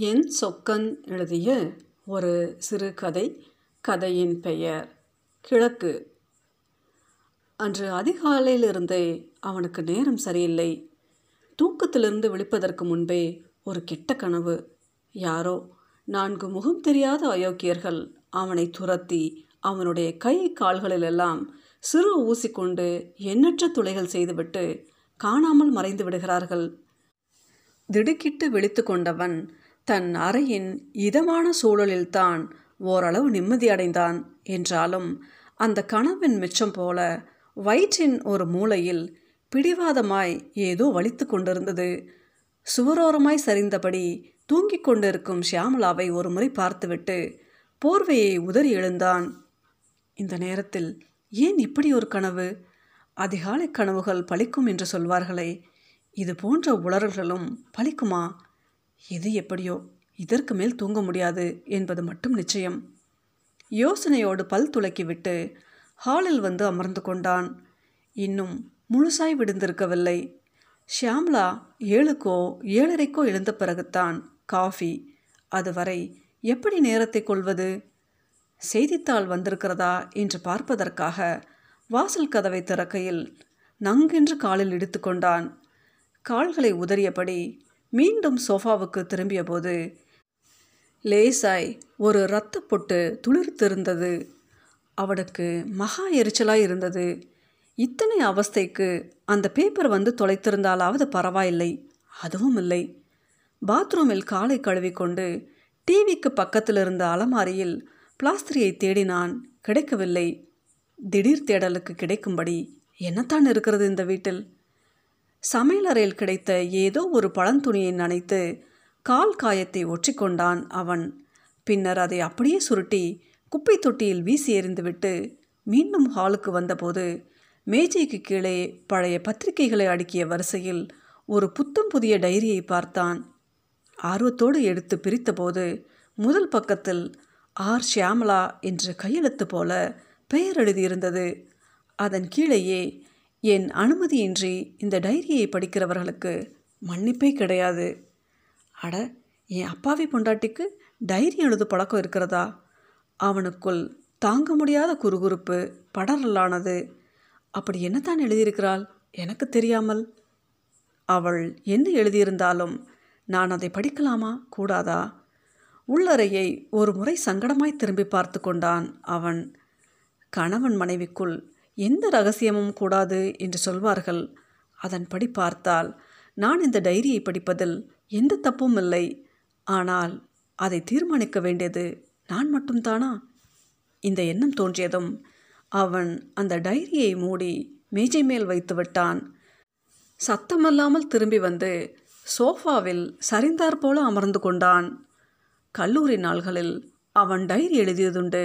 என் சொக்கன் எழுதிய ஒரு சிறுகதை கதையின் பெயர் கிழக்கு. அன்று அதிகாலையிலிருந்தே அவனுக்கு நேரம் சரியில்லை. தூக்கத்திலிருந்து விழிப்பதற்கு முன்பே ஒரு கெட்ட கனவு. யாரோ நான்கு முகம் தெரியாத அயோக்கியர்கள் அவனை துரத்தி அவனுடைய கை கால்களிலெல்லாம் சிறு ஊசி கொண்டு எண்ணற்ற துளைகள் செய்துவிட்டு காணாமல் மறைந்து விடுகிறார்கள். திடுக்கிட்டு விழித்து கொண்டவன் தன் அறையின் இதமான சூழலில்தான் ஓரளவு நிம்மதியடைந்தான் என்றாலும் அந்த கனவின் மிச்சம் போல வயிற்றின் ஒரு மூலையில் பிடிவாதமாய் ஏதோ வலித்து கொண்டிருந்தது. சுவரோரமாய் சரிந்தபடி தூங்கிக் கொண்டிருக்கும் ஷியாமலாவை ஒரு முறை பார்த்துவிட்டு போர்வையை உதறி எழுந்தான். இந்த நேரத்தில் ஏன் இப்படி ஒரு கனவு? அதிகாலை கனவுகள் பழிக்கும் என்று சொல்வார்களே இது போன்ற உளறல்களும் பழிக்குமா எது எப்படியோ? இதற்கு மேல் தூங்க முடியாது என்பது மட்டும் நிச்சயம். யோசனையோடு பல் துளக்கிவிட்டு ஹாலில் வந்து அமர்ந்து கொண்டான். இன்னும் முழுசாய் விடுந்திருக்கவில்லை. ஷியாம்லா ஏழுக்கோ ஏழரைக்கோ எழுந்த பிறகுத்தான் காஃபி. அதுவரை எப்படி நேரத்தை கொள்வது? செய்தித்தாள் வந்திருக்கிறதா என்று பார்ப்பதற்காக வாசல் கதவை திறக்கையில் நங்கென்று காலில் இடித்து கொண்டான். கால்களை உதறியபடி மீண்டும் சோஃபாவுக்கு திரும்பியபோது லேசாய் ஒரு இரத்த பொட்டு துளிர்த்திருந்தது. அவனுக்கு மகா எரிச்சலாக இருந்தது. இத்தனை அவஸ்தைக்கு அந்த பேப்பர் வந்து தொலைத்திருந்தாலாவது பரவாயில்லை. அதுவும் இல்லை. பாத்ரூமில் காலை கழுவிக்கொண்டு டிவிக்கு பக்கத்தில் இருந்த அலமாரியில் பிளாஸ்திரியை தேடினான். கிடைக்கவில்லை. திடீர் தேடலுக்கு கிடைக்கும்படி என்னத்தான் இருக்கிறது இந்த வீட்டில்? சமையலறையில் கிடைத்த ஏதோ ஒரு பழந்துணியை நனைத்து கால் காயத்தை ஒற்றிக்கொண்டான் அவன். பின்னர் அதை அப்படியே சுருட்டி குப்பை தொட்டியில் வீசி எறிந்துவிட்டு மீண்டும் ஹாலுக்கு வந்தபோது மேஜைக்கு கீழே பழைய பத்திரிகைகளை அடுக்கிய வரிசையில் ஒரு புத்தம் புதிய டைரியை பார்த்தான். ஆர்வத்தோடு எடுத்து பிரித்தபோது முதல் பக்கத்தில் ஆர். ஷியாமலா என்று கையெழுத்து போல பெயர் எழுதியிருந்தது. அதன் கீழேயே என் அனுமதியின்றி இந்த டைரியை படிக்கிறவர்களுக்கு மன்னிப்பே கிடையாது. அட என் அப்பாவி பொண்டாட்டிக்கு டைரி எழுது பழக்கம் இருக்கிறதா? அவனுக்குள் தாங்க முடியாத குறுகுறுப்பு படரலானது அப்படி என்னத்தான் எழுதியிருக்கிறாள்? எனக்கு தெரியாமல். அவள் என்ன எழுதியிருந்தாலும் நான் அதை படிக்கலாமா? கூடாதா? உள்ளறையை ஒரு முறை சங்கடமாய் திரும்பி பார்த்து கொண்டான் அவன். கணவன் மனைவிக்குள் எந்த ரகசியமும் கூடாது என்று சொல்வார்கள். அதன்படி பார்த்தால் நான் இந்த டைரியை படிப்பதில் எந்த தப்பும் இல்லை. ஆனால் அதை தீர்மானிக்க வேண்டியது நான் மட்டும்தானா? இந்த எண்ணம் தோன்றியதும் அவன் அந்த டைரியை மூடி மேஜை மேல் வைத்து விட்டான். சத்தமல்லாமல் திரும்பி வந்து சோஃபாவில் சரிந்தாற் போல அமர்ந்து கொண்டான். கல்லூரி நாள்களில் அவன் டைரி எழுதியதுண்டு.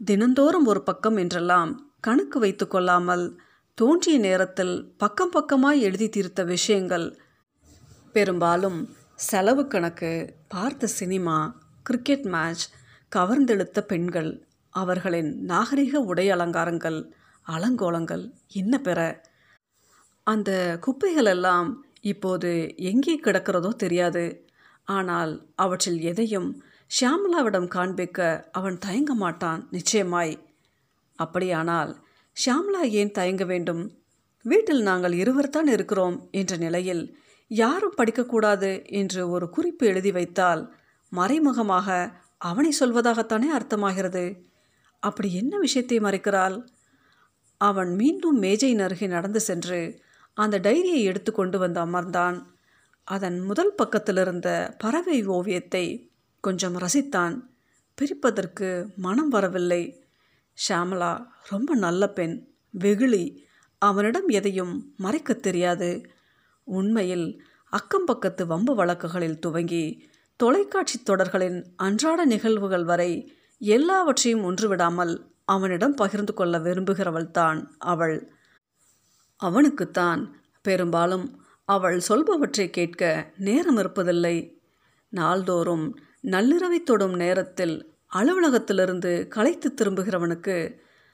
தினந்தோறும் ஒரு பக்கம் என்றெல்லாம் கணக்கு வைத்து கொள்ளாமல் தோன்றிய நேரத்தில் பக்கம் பக்கமாய் எழுதி தீர்த்த விஷயங்கள். பெரும்பாலும் செலவு கணக்கு பார்த்த சினிமா கிரிக்கெட் மேட்ச் கவர்ந்தெழுத்த பெண்கள் அவர்களின் நாகரிக உடை அலங்காரங்கள் அலங்கோலங்கள் என்ன பெற? அந்த குப்பைகள் எல்லாம் இப்போது எங்கே கிடக்கிறதோ தெரியாது. ஆனால் அவற்றில் எதையும் ஷியாமலாவிடம் காண்பிக்க அவன் தயங்க மாட்டான் நிச்சயமாய். அப்படியானால் ஷாம்லா ஏன் தயங்க வேண்டும்? வீட்டில் நாங்கள் இருவர்தான் இருக்கிறோம் என்ற நிலையில் யாரும் படிக்கக்கூடாது என்று ஒரு குறிப்பு எழுதி வைத்தால் மறைமுகமாக அவனை சொல்வதாகத்தானே அர்த்தமாகிறது? அப்படி என்ன விஷயத்தை மறைக்கிறாள்? அவன் மீண்டும் மேஜையின் அருகே நடந்து சென்று அந்த டைரியை எடுத்து கொண்டு வந்து அமர்ந்தான். அதன் முதல் பக்கத்தில் இருந்த பறவை ஓவியத்தை கொஞ்சம் ரசித்தான். பிரிப்பதற்கு மனம் வரவில்லை. ஷாமலா ரொம்ப நல்ல பெண். வெகுளி. அவனிடம் எதையும் மறைக்கத் தெரியாது. உண்மையில் அக்கம் பக்கத்து வம்பு வழக்குகளில் துவங்கி தொலைக்காட்சி தொடர்களின் அன்றாட நிகழ்வுகள் வரை எல்லாவற்றையும் ஒன்றுவிடாமல் அவனிடம் பகிர்ந்து கொள்ள விரும்புகிறவள்தான் அவள். அவனுக்குத்தான் பெரும்பாலும் அவள் சொல்பவற்றை கேட்க நேரம் இருப்பதில்லை. நாள்தோறும் நள்ளிரவை தொடும் நேரத்தில் அலுவலகத்திலிருந்து களைத்து திரும்புகிறவனுக்கு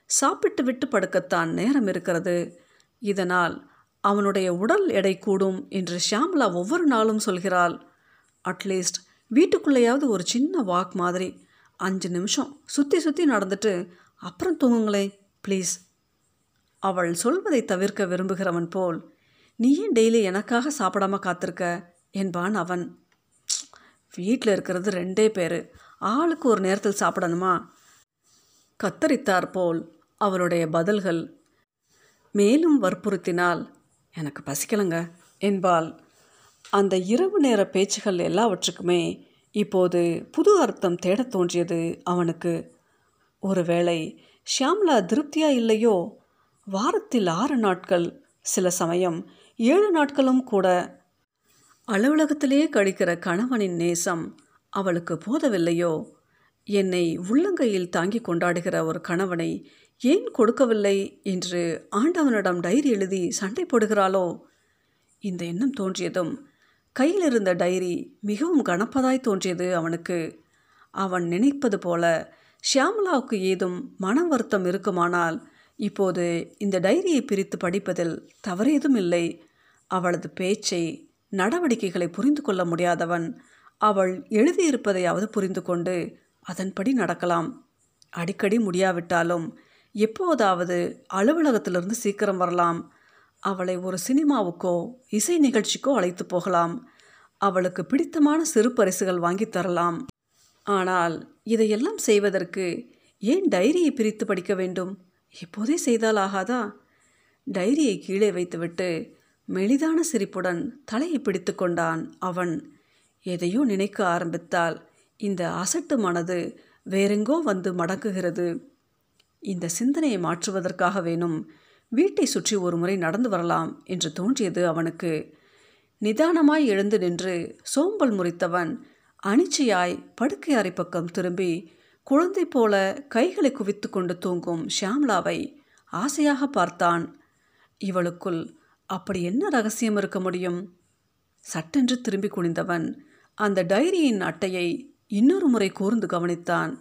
சாப்பிட்டு விட்டு படுக்கத்தான் நேரம் இருக்கிறது. இதனால் அவனுடைய உடல் எடை கூடும் என்று ஷியாமலா ஒவ்வொரு நாளும் சொல்கிறாள். அட்லீஸ்ட் வீட்டுக்குள்ளேயாவது ஒரு சின்ன வாக் மாதிரி அஞ்சு நிமிஷம் சுற்றி சுற்றி நடந்துட்டு அப்புறம் தூங்குங்களே ப்ளீஸ் அவள் சொல்வதை தவிர்க்க விரும்புகிறவன் போல் நீ ஏன் டெய்லி எனக்காக சாப்பிடாம காத்திருக்க? என்பான் அவன். வீட்டில் இருக்கிறது ரெண்டே பேர். ஆளுக்கு ஒரு நேரத்தில் சாப்பிடணுமா? கத்தரித்தார் போல் அவளுடைய பதில்கள் மேலும் வற்புறுத்தினால் எனக்கு பசிக்கலங்க. என்பாள். அந்த இரவு நேர பேச்சுகள் எல்லாவற்றுக்குமே இப்போது புது அர்த்தம் தேடத் தோன்றியது அவனுக்கு. ஒருவேளை ஷியாம்லா திருப்தியா இல்லையோ? வாரத்தில் ஆறு நாட்கள் சில சமயம் ஏழு நாட்களும் கூட. அலுவலகத்திலேயே கழிக்கிற கணவனின் நேசம் அவளுக்கு போதவில்லையோ? என்னை உள்ளங்கையில் தாங்கி கொண்டாடுகிற ஒரு கணவனை ஏன் கொடுக்கவில்லை என்று ஆண்டவனிடம் டைரி எழுதி சண்டை போடுகிறாளோ? இந்த எண்ணம் தோன்றியதும் கையில் இருந்த டைரி மிகவும் கனப்பதாய் தோன்றியது அவனுக்கு. அவன் நினைப்பது போல ஷியாமலாவுக்கு ஏதும் மன வருத்தம் இருக்குமானால் இப்போது இந்த டைரியை பிரித்து படிப்பதில் தவறேதும் இல்லை அவளது பேச்சை நடவடிக்கைகளை புரிந்து கொள்ள முடியாதவன் அவள் எழுதியிருப்பதையாவது புரிந்து கொண்டு அதன்படி நடக்கலாம். அடிக்கடி முடியாவிட்டாலும் எப்போதாவது அலுவலகத்திலிருந்து சீக்கிரம் வரலாம். அவளை ஒரு சினிமாவுக்கோ இசை நிகழ்ச்சிக்கோ அழைத்து போகலாம். அவளுக்கு பிடித்தமான சிறு பரிசுகள் வாங்கித் தரலாம். ஆனால் இதையெல்லாம் செய்வதற்கு ஏன் டைரியை பிரித்து படிக்க வேண்டும்? எப்போதே செய்தால் ஆகாதா? டைரியை கீழே வைத்துவிட்டு மெலிதான சிரிப்புடன் தலையை பிடித்து கொண்டான் அவன். எதையோ நினைக்க ஆரம்பித்தால் இந்த அசட்டு மனது வேறெங்கோ வந்து மடங்குகிறது இந்த சிந்தனையை மாற்றுவதற்காக வேணும். வீட்டை சுற்றி ஒரு முறை நடந்து வரலாம் என்று தோன்றியது அவனுக்கு. நிதானமாய் எழுந்து நின்று சோம்பல் முறித்தவன் அனிச்சையாய் படுக்கை அறை பக்கம் திரும்பி குழந்தை போல கைகளை குவித்து கொண்டு தூங்கும் ஷியாம்லாவை ஆசையாக பார்த்தான். இவளுக்குள் அப்படி என்ன ரகசியம் இருக்க முடியும்? சட்டென்று திரும்பி குனிந்தவன் அந்த டைரியின் அட்டையை இன்னொரு முறை கூர்ந்து கவனித்தான்.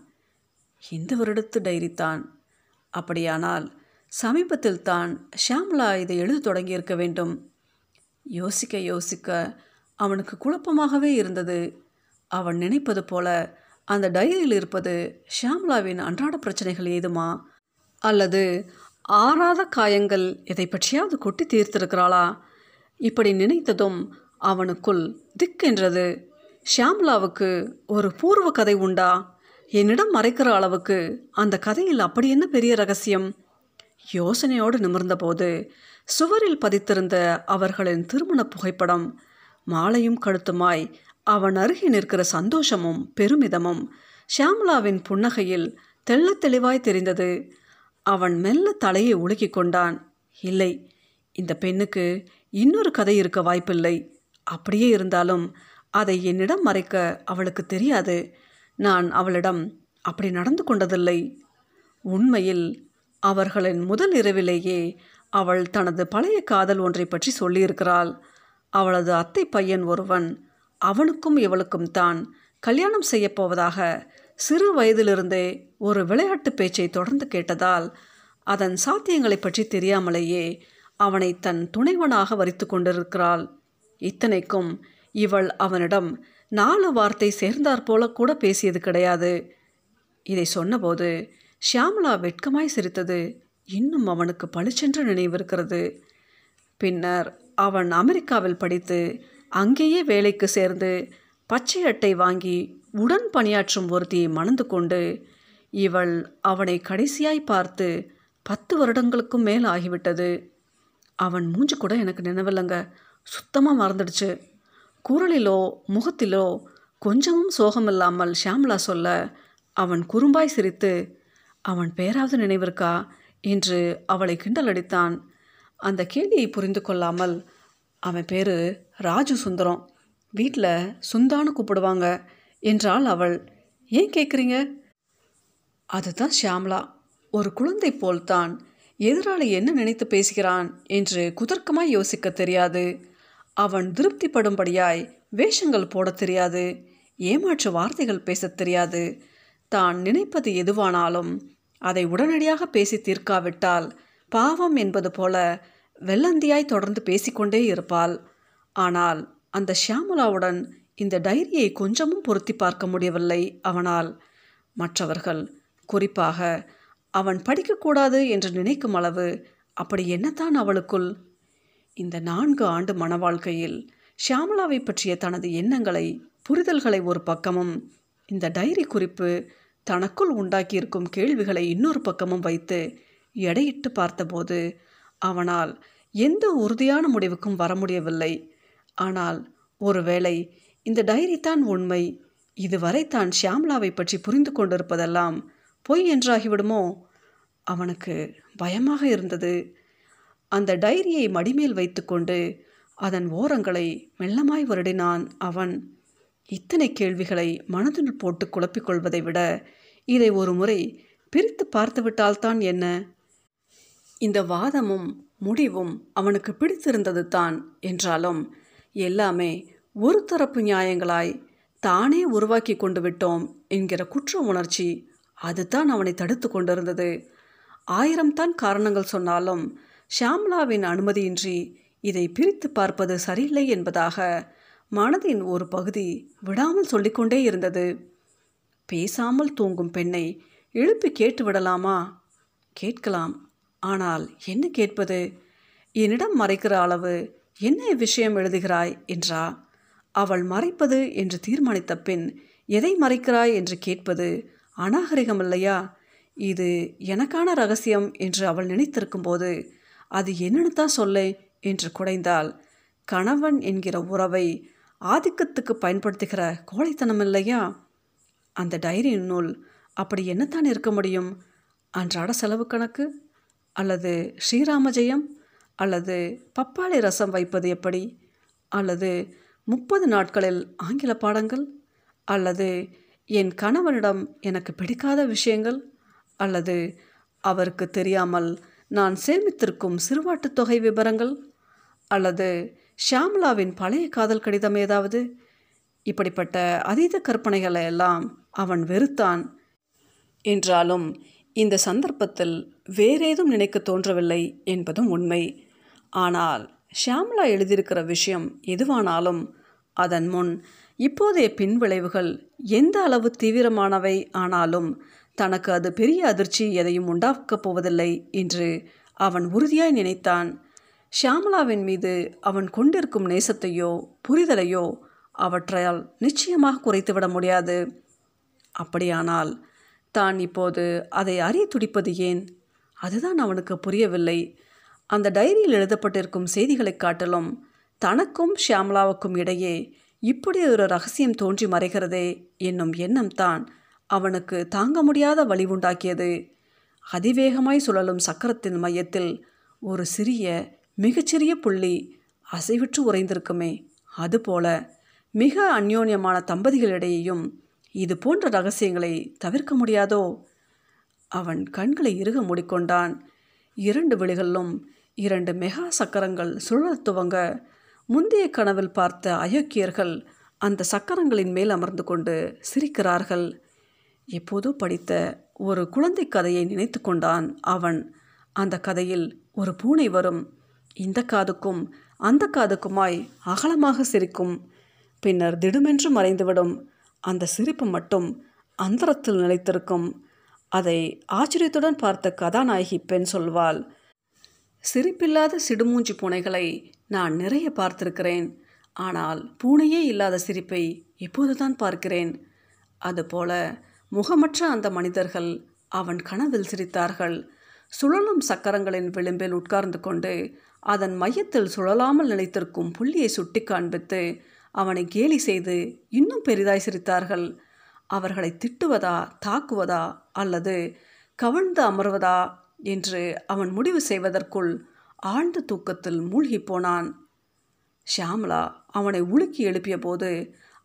இந்த வருடத்து டைரி தான். அப்படியானால் சமீபத்தில் தான் ஷியாம்லா இதை எழுத தொடங்கியிருக்க வேண்டும். யோசிக்க யோசிக்க அவனுக்கு குழப்பமாகவே இருந்தது. அவன் நினைப்பது போல அந்த டைரியில் இருப்பது ஷியாம்லாவின் அன்றாட பிரச்சனைகள் ஏதுமா? அல்லது ஆறாத காயங்கள் எதை பற்றியாவது கொட்டி தீர்த்திருக்கிறாளா? இப்படி நினைத்ததும் அவனுக்குள் திக்கென்றது ஷியாம்லாவுக்கு ஒரு பூர்வ கதை உண்டா? என்னிடம் மறைக்கிற அளவுக்கு அந்த கதையில் அப்படி என்ன பெரிய ரகசியம்? யோசனையோடு நிமிர்ந்தபோது சுவரில் பதித்திருந்த அவர்களின் திருமண புகைப்படம் மாலையும் கழுத்துமாய் அவன் அருகே நிற்கிற சந்தோஷமும் பெருமிதமும் ஷியாம்லாவின் புன்னகையில் தெள்ள தெளிவாய் தெரிந்தது. அவன் மெல்ல தலையை உலுக்கி கொண்டான். இல்லை இந்த பெண்ணுக்கு இன்னொரு கதை இருக்க வாய்ப்பில்லை. அப்படியே இருந்தாலும் அதை என்னிடம் மறைக்க அவளுக்கு தெரியாது. நான் அவளிடம் அப்படி நடந்து கொண்டதில்லை. உண்மையில் அவர்களின் முதல் இரவிலேயே அவள் தனது பழைய காதல் ஒன்றை பற்றி சொல்லியிருக்கிறாள். அவளது அத்தை பையன் ஒருவன் அவனுக்கும் இவளுக்கும் தான் கல்யாணம் செய்யப்போவதாக சிறு வயதிலிருந்தே ஒரு விளையாட்டு பேச்சை தொடர்ந்து கேட்டதால் அதன் சாத்தியங்களை பற்றி தெரியாமலேயே அவனை தன் துணைவனாக வரித்து கொண்டிருக்கிறாள். இத்தனைக்கும் இவள் அவனிடம் நாலு வார்த்தை சேர்ந்தாற்போல கூட பேசியது கிடையாது. இதை சொன்னபோது ஷியாமலா வெட்கமாய் சிரித்தது. இன்னும் அவனுக்கு பளிச்சென்று நினைவிருக்கிறது. பின்னர் அவன் அமெரிக்காவில் படித்து அங்கேயே வேலைக்கு சேர்ந்து பச்சை அட்டை வாங்கி உடன் பணியாற்றும் ஒருத்தியை மணந்து கொண்டு இவள் அவனை கடைசியாய் பார்த்து பத்து வருடங்களுக்கும் மேல் ஆகிவிட்டது. அவன் மூஞ்சி கூட எனக்கு நினைவில்லைங்க. சுத்தமாக மறந்துடுச்சு. குரலிலோ முகத்திலோ கொஞ்சமும் சோகமில்லாமல் ஷியாமலா சொல்ல அவன் குறும்பாய் சிரித்து அவன் பெயராவது நினைவிருக்கா? என்று அவளை கிண்டல் அடித்தான் அந்த கேள்வியை புரிந்து கொள்ளாமல் அவன் பேர் ராஜு சுந்தரம். வீட்டில் சுந்தான்னு கூப்பிடுவாங்க என்றாள் அவள். ஏன் கேட்குறீங்க அதுதான் ஷியாம்லா. ஒரு குழந்தை போல்தான். எதிராளி என்ன நினைத்து பேசுகிறான்? என்று குதர்க்கமாய் யோசிக்க தெரியாது. அவன் திருப்திப்படும்படியாய் வேஷங்கள் போடத் தெரியாது ஏமாற்று வார்த்தைகள் பேசத் தெரியாது. தான் நினைப்பது எதுவானாலும் அதை உடனடியாக பேசி தீர்க்காவிட்டால் பாவம் என்பது போல வெள்ளந்தியாய் தொடர்ந்து பேசிக்கொண்டே இருப்பாள். ஆனால் அந்த ஷியாமலாவுடன் இந்த டைரியை கொஞ்சமும் பொருத்தி பார்க்க முடியவில்லை அவனால். மற்றவர்கள் குறிப்பாக அவன் படிக்கக்கூடாது என்று நினைக்கும் அளவு அப்படி என்னத்தான் அவளுக்குள் இந்த நான்கு ஆண்டு மன வாழ்க்கையில் ஷியாமலாவை பற்றிய தனது எண்ணங்களை புரிதல்களை ஒரு பக்கமும் இந்த டைரி குறிப்பு தனக்குள் உண்டாக்கியிருக்கும் கேள்விகளை இன்னொரு பக்கமும் வைத்து எடையிட்டு பார்த்தபோது அவனால் எந்த உறுதியான முடிவுக்கும் வர முடியவில்லை. ஆனால் ஒருவேளை இந்த டைரி தான் உண்மை இதுவரை தான் ஷியாம்லாவை பற்றி புரிந்து கொண்டிருப்பதெல்லாம் பொய் என்றாகிவிடுமோ? அவனுக்கு பயமாக இருந்தது. அந்த டைரியை மடிமேல் வைத்துக்கொண்டு அதன் ஓரங்களை மெல்லமாய் வருடினான் அவன். இத்தனை கேள்விகளை மனதில் போட்டு குழப்பிக் கொள்வதை விட இதை ஒரு முறை பிரித்து பார்த்துவிட்டால்தான் என்ன? இந்த வாதமும் முடிவும் அவனுக்கு பிடித்திருந்தது தான் என்றாலும் எல்லாமே ஒரு தரப்பு நியாயங்களாய் தானே உருவாக்கி கொண்டு விட்டோம் என்கிற குற்ற உணர்ச்சி அதுதான் அவனை தடுத்து கொண்டிருந்தது. ஆயிரம்தான் காரணங்கள் சொன்னாலும் ஷியாம்லாவின் அனுமதியின்றி இதை பிரித்து பார்ப்பது சரியில்லை என்பதாக மனதின் ஒரு பகுதி விடாமல் சொல்லிக்கொண்டே இருந்தது. பேசாமல் தூங்கும் பெண்ணை எழுப்பி கேட்டு விடலாமா? கேட்கலாம். ஆனால் என்ன கேட்பது? என்னிடம் மறைக்கிற அளவு என்ன விஷயம் எழுதுகிறாய் என்றா? அவள் மறைப்பது என்று தீர்மானித்த பின் எதை மறைக்கிறாய் என்று கேட்பது அநாகரிகம் இல்லையா இது எனக்கான ரகசியம் என்று அவள் நினைத்திருக்கும் போது அது என்னன்னு தான் சொல்லு என்று குடைந்தால் கணவன் என்கிற உறவை ஆதிக்கத்துக்கு பயன்படுத்துகிற கோழைத்தனம் இல்லையா? அந்த டைரியினுள் அப்படி என்னத்தான் இருக்க முடியும்? அன்றாட செலவு கணக்கு? அல்லது ஸ்ரீராமஜெயம்? அல்லது பப்பாளி ரசம் வைப்பது எப்படி? அல்லது முப்பது நாட்களில் ஆங்கில பாடங்கள்? அல்லது என் கணவனிடம் எனக்கு பிடிக்காத விஷயங்கள்? அல்லது அவருக்கு தெரியாமல் நான் சேமித்திருக்கும் சிறுவாட்டுத் தொகை விவரங்கள் அல்லது ஷியாமலாவின் பழைய காதல் கடிதம் ஏதாவது? இப்படிப்பட்ட அதீத கற்பனைகளை எல்லாம் அவன் வெறுத்தான். என்றாலும் இந்த சந்தர்ப்பத்தில் வேறேதும் நினைக்க தோன்றவில்லை என்பதும் உண்மை. ஆனால் ஷியாம்லா எழுதியிருக்கிற விஷயம் எதுவானாலும் அதன் முன் இப்போதைய பின்விளைவுகள் எந்த அளவு தீவிரமானவை ஆனாலும் தனக்கு அது பெரிய அதிர்ச்சி எதையும் உண்டாக்கப் போவதில்லை என்று அவன் உறுதியாய் நினைத்தான். ஷியாமலாவின் மீது அவன் கொண்டிருக்கும் நேசத்தையோ புரிதலையோ அவற்றால் நிச்சயமாக குறைத்துவிட முடியாது. அப்படியானால் தான் இப்போது அதை அறிய துடிப்பது ஏன்? அதுதான் அவனுக்கு புரியவில்லை. அந்த டைரியில் எழுதப்பட்டிருக்கும் செய்திகளைக் காட்டிலும் தனக்கும் ஷியாமலாவுக்கும் இடையே இப்படி ஒரு ரகசியம் தோன்றி மறைகிறதே என்னும் எண்ணம் தான் அவனுக்கு தாங்க முடியாத வழி உண்டாக்கியது. அதிவேகமாய் சுழலும் சக்கரத்தின் மையத்தில் ஒரு சிறிய மிகச்சிறிய புள்ளி அசைவிற்று உறைந்திருக்குமே. அதுபோல மிக அந்யோன்யமான தம்பதிகளிடையேயும் இது போன்ற ரகசியங்களை தவிர்க்க முடியாதோ? அவன் கண்களை இறுக மூடிக்கொண்டான். இரண்டு விழிகளிலும் இரண்டு மெகா சக்கரங்கள் சுழல் துவங்க முந்தைய கனவில் பார்த்த அயோக்கியர்கள் அந்த சக்கரங்களின் மேல் அமர்ந்து கொண்டு சிரிக்கிறார்கள். எப்போதோ படித்த ஒரு குழந்தை கதையை நினைத்து கொண்டான் அவன். அந்த கதையில் ஒரு பூனை வரும். இந்த காதுக்கும் அந்த காதுக்குமாய் அகலமாக சிரிக்கும். பின்னர் திடுமென்று மறைந்துவிடும். அந்த சிரிப்பு மட்டும் அந்தரத்தில் நிலைத்திருக்கும். அதை ஆச்சரியத்துடன் பார்த்த கதாநாயகி பெண் சொல்வாள் சிரிப்பில்லாத சிடுமூஞ்சி பூனைகளை நான் நிறைய பார்த்திருக்கிறேன். ஆனால் பூனையே இல்லாத சிரிப்பை இப்போதுதான் பார்க்கிறேன். அதுபோல முகமற்ற அந்த மனிதர்கள் அவன் கனவில் சிரித்தார்கள். சுழலும் சக்கரங்களின் விளிம்பில் உட்கார்ந்து கொண்டு அதன் மையத்தில் சுழலாமல் நிலைத்திருக்கும் புள்ளியை சுட்டி காண்பித்து அவனை கேலி செய்து இன்னும் பெரிதாய் சிரித்தார்கள். அவர்களை திட்டுவதா தாக்குவதா அல்லது கவிழ்ந்து அமர்வதா என்று அவன் முடிவு செய்வதற்குள் ஆழ்ந்த தூக்கத்தில் மூழ்கி போனான். ஷியாமலா அவனை உலுக்கி எழுப்பிய போது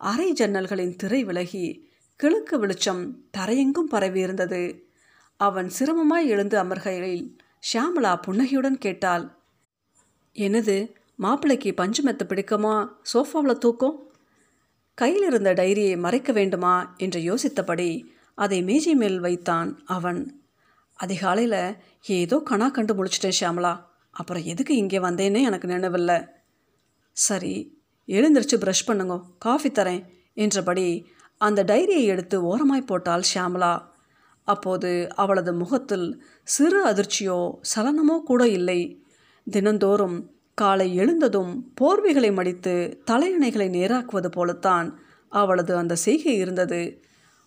அரை ஜன்னல்களின் திரை விலகி கிழக்கு வெளிச்சம் தரையெங்கும் பரவியிருந்தது அவன் சிரமமாய் எழுந்து அமர்கையில் ஷியாமலா புன்னகையுடன் கேட்டாள் எனது மாப்பிள்ளைக்கு பஞ்சு மெத்த பிடிக்குமா? சோஃபாவில் தூக்கம் கையில் இருந்த டைரியை மறைக்க வேண்டுமா? என்று யோசித்தபடி அதை மேஜை மேல் வைத்தான் அவன். அதிகாலையில் ஏதோ கணா கண்டு முழிச்சிட்டேன் ஷியாமலா. அப்புறம் எதுக்கு இங்கே வந்தேனே எனக்கு நினைவில்லை. சரி எழுந்திரிச்சு ப்ரஷ் பண்ணுங்க. காஃபி தரேன் என்றபடி அந்த டைரியை எடுத்து ஓரமாய் போட்டாள் ஷியாமலா. அப்போது அவளது முகத்தில் சிறு அதிர்ச்சியோ சலனமோ கூட இல்லை. தினந்தோறும் காலை எழுந்ததும் போர்வைகளை மடித்து தலையணைகளை நேராக்குவது போலத்தான் அவளது அந்த செய்கை இருந்தது.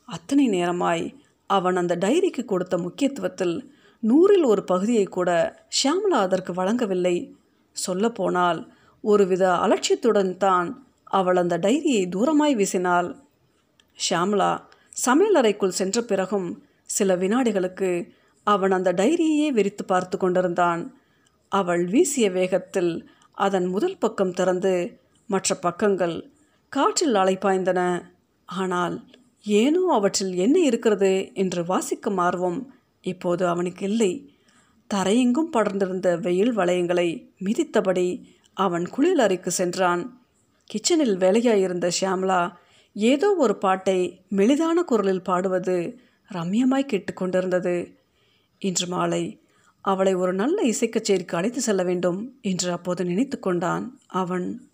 அத்தனை நேரமாய் அவன் அந்த டைரிக்கு கொடுத்த முக்கியத்துவத்தில் நூறில் ஒரு பகுதியை கூட ஷியாமலா அதற்கு வழங்கவில்லை. சொல்லப்போனால் ஒருவித அலட்சியத்துடன் தான் அவள் அந்த டைரியை தூரமாய் வீசினாள். ஷியாமலா சமையலறைக்குள் சென்ற பிறகும் சில வினாடிகளுக்கு அவன் அந்த டைரியையே விரித்து பார்த்து கொண்டிருந்தான். அவள் வீசிய வேகத்தில் அதன் முதல் பக்கம் திறந்து மற்ற பக்கங்கள் காற்றில் அலைப்பாய்ந்தன ஆனால் ஏனோ அவற்றில் என்ன இருக்கிறது? என்று வாசிக்கும் ஆர்வம் இப்போது அவனுக்கு இல்லை. தரையெங்கும் படர்ந்திருந்த வெயில் வளையங்களை மிதித்தபடி அவன் குளியல் அறைக்கு சென்றான். கிச்சனில் வேலையாயிருந்த ஷியாம்லா ஏதோ ஒரு பாட்டை மெலிதான குரலில் பாடுவது ரம்யமாய் கேட்டுக்கொண்டிருந்தது. இன்று மாலை அவளை ஒரு நல்ல இசைக்கச்சேரிக்கு அழைத்து செல்ல வேண்டும் என்று அப்போது நினைத்து கொண்டான் அவன்.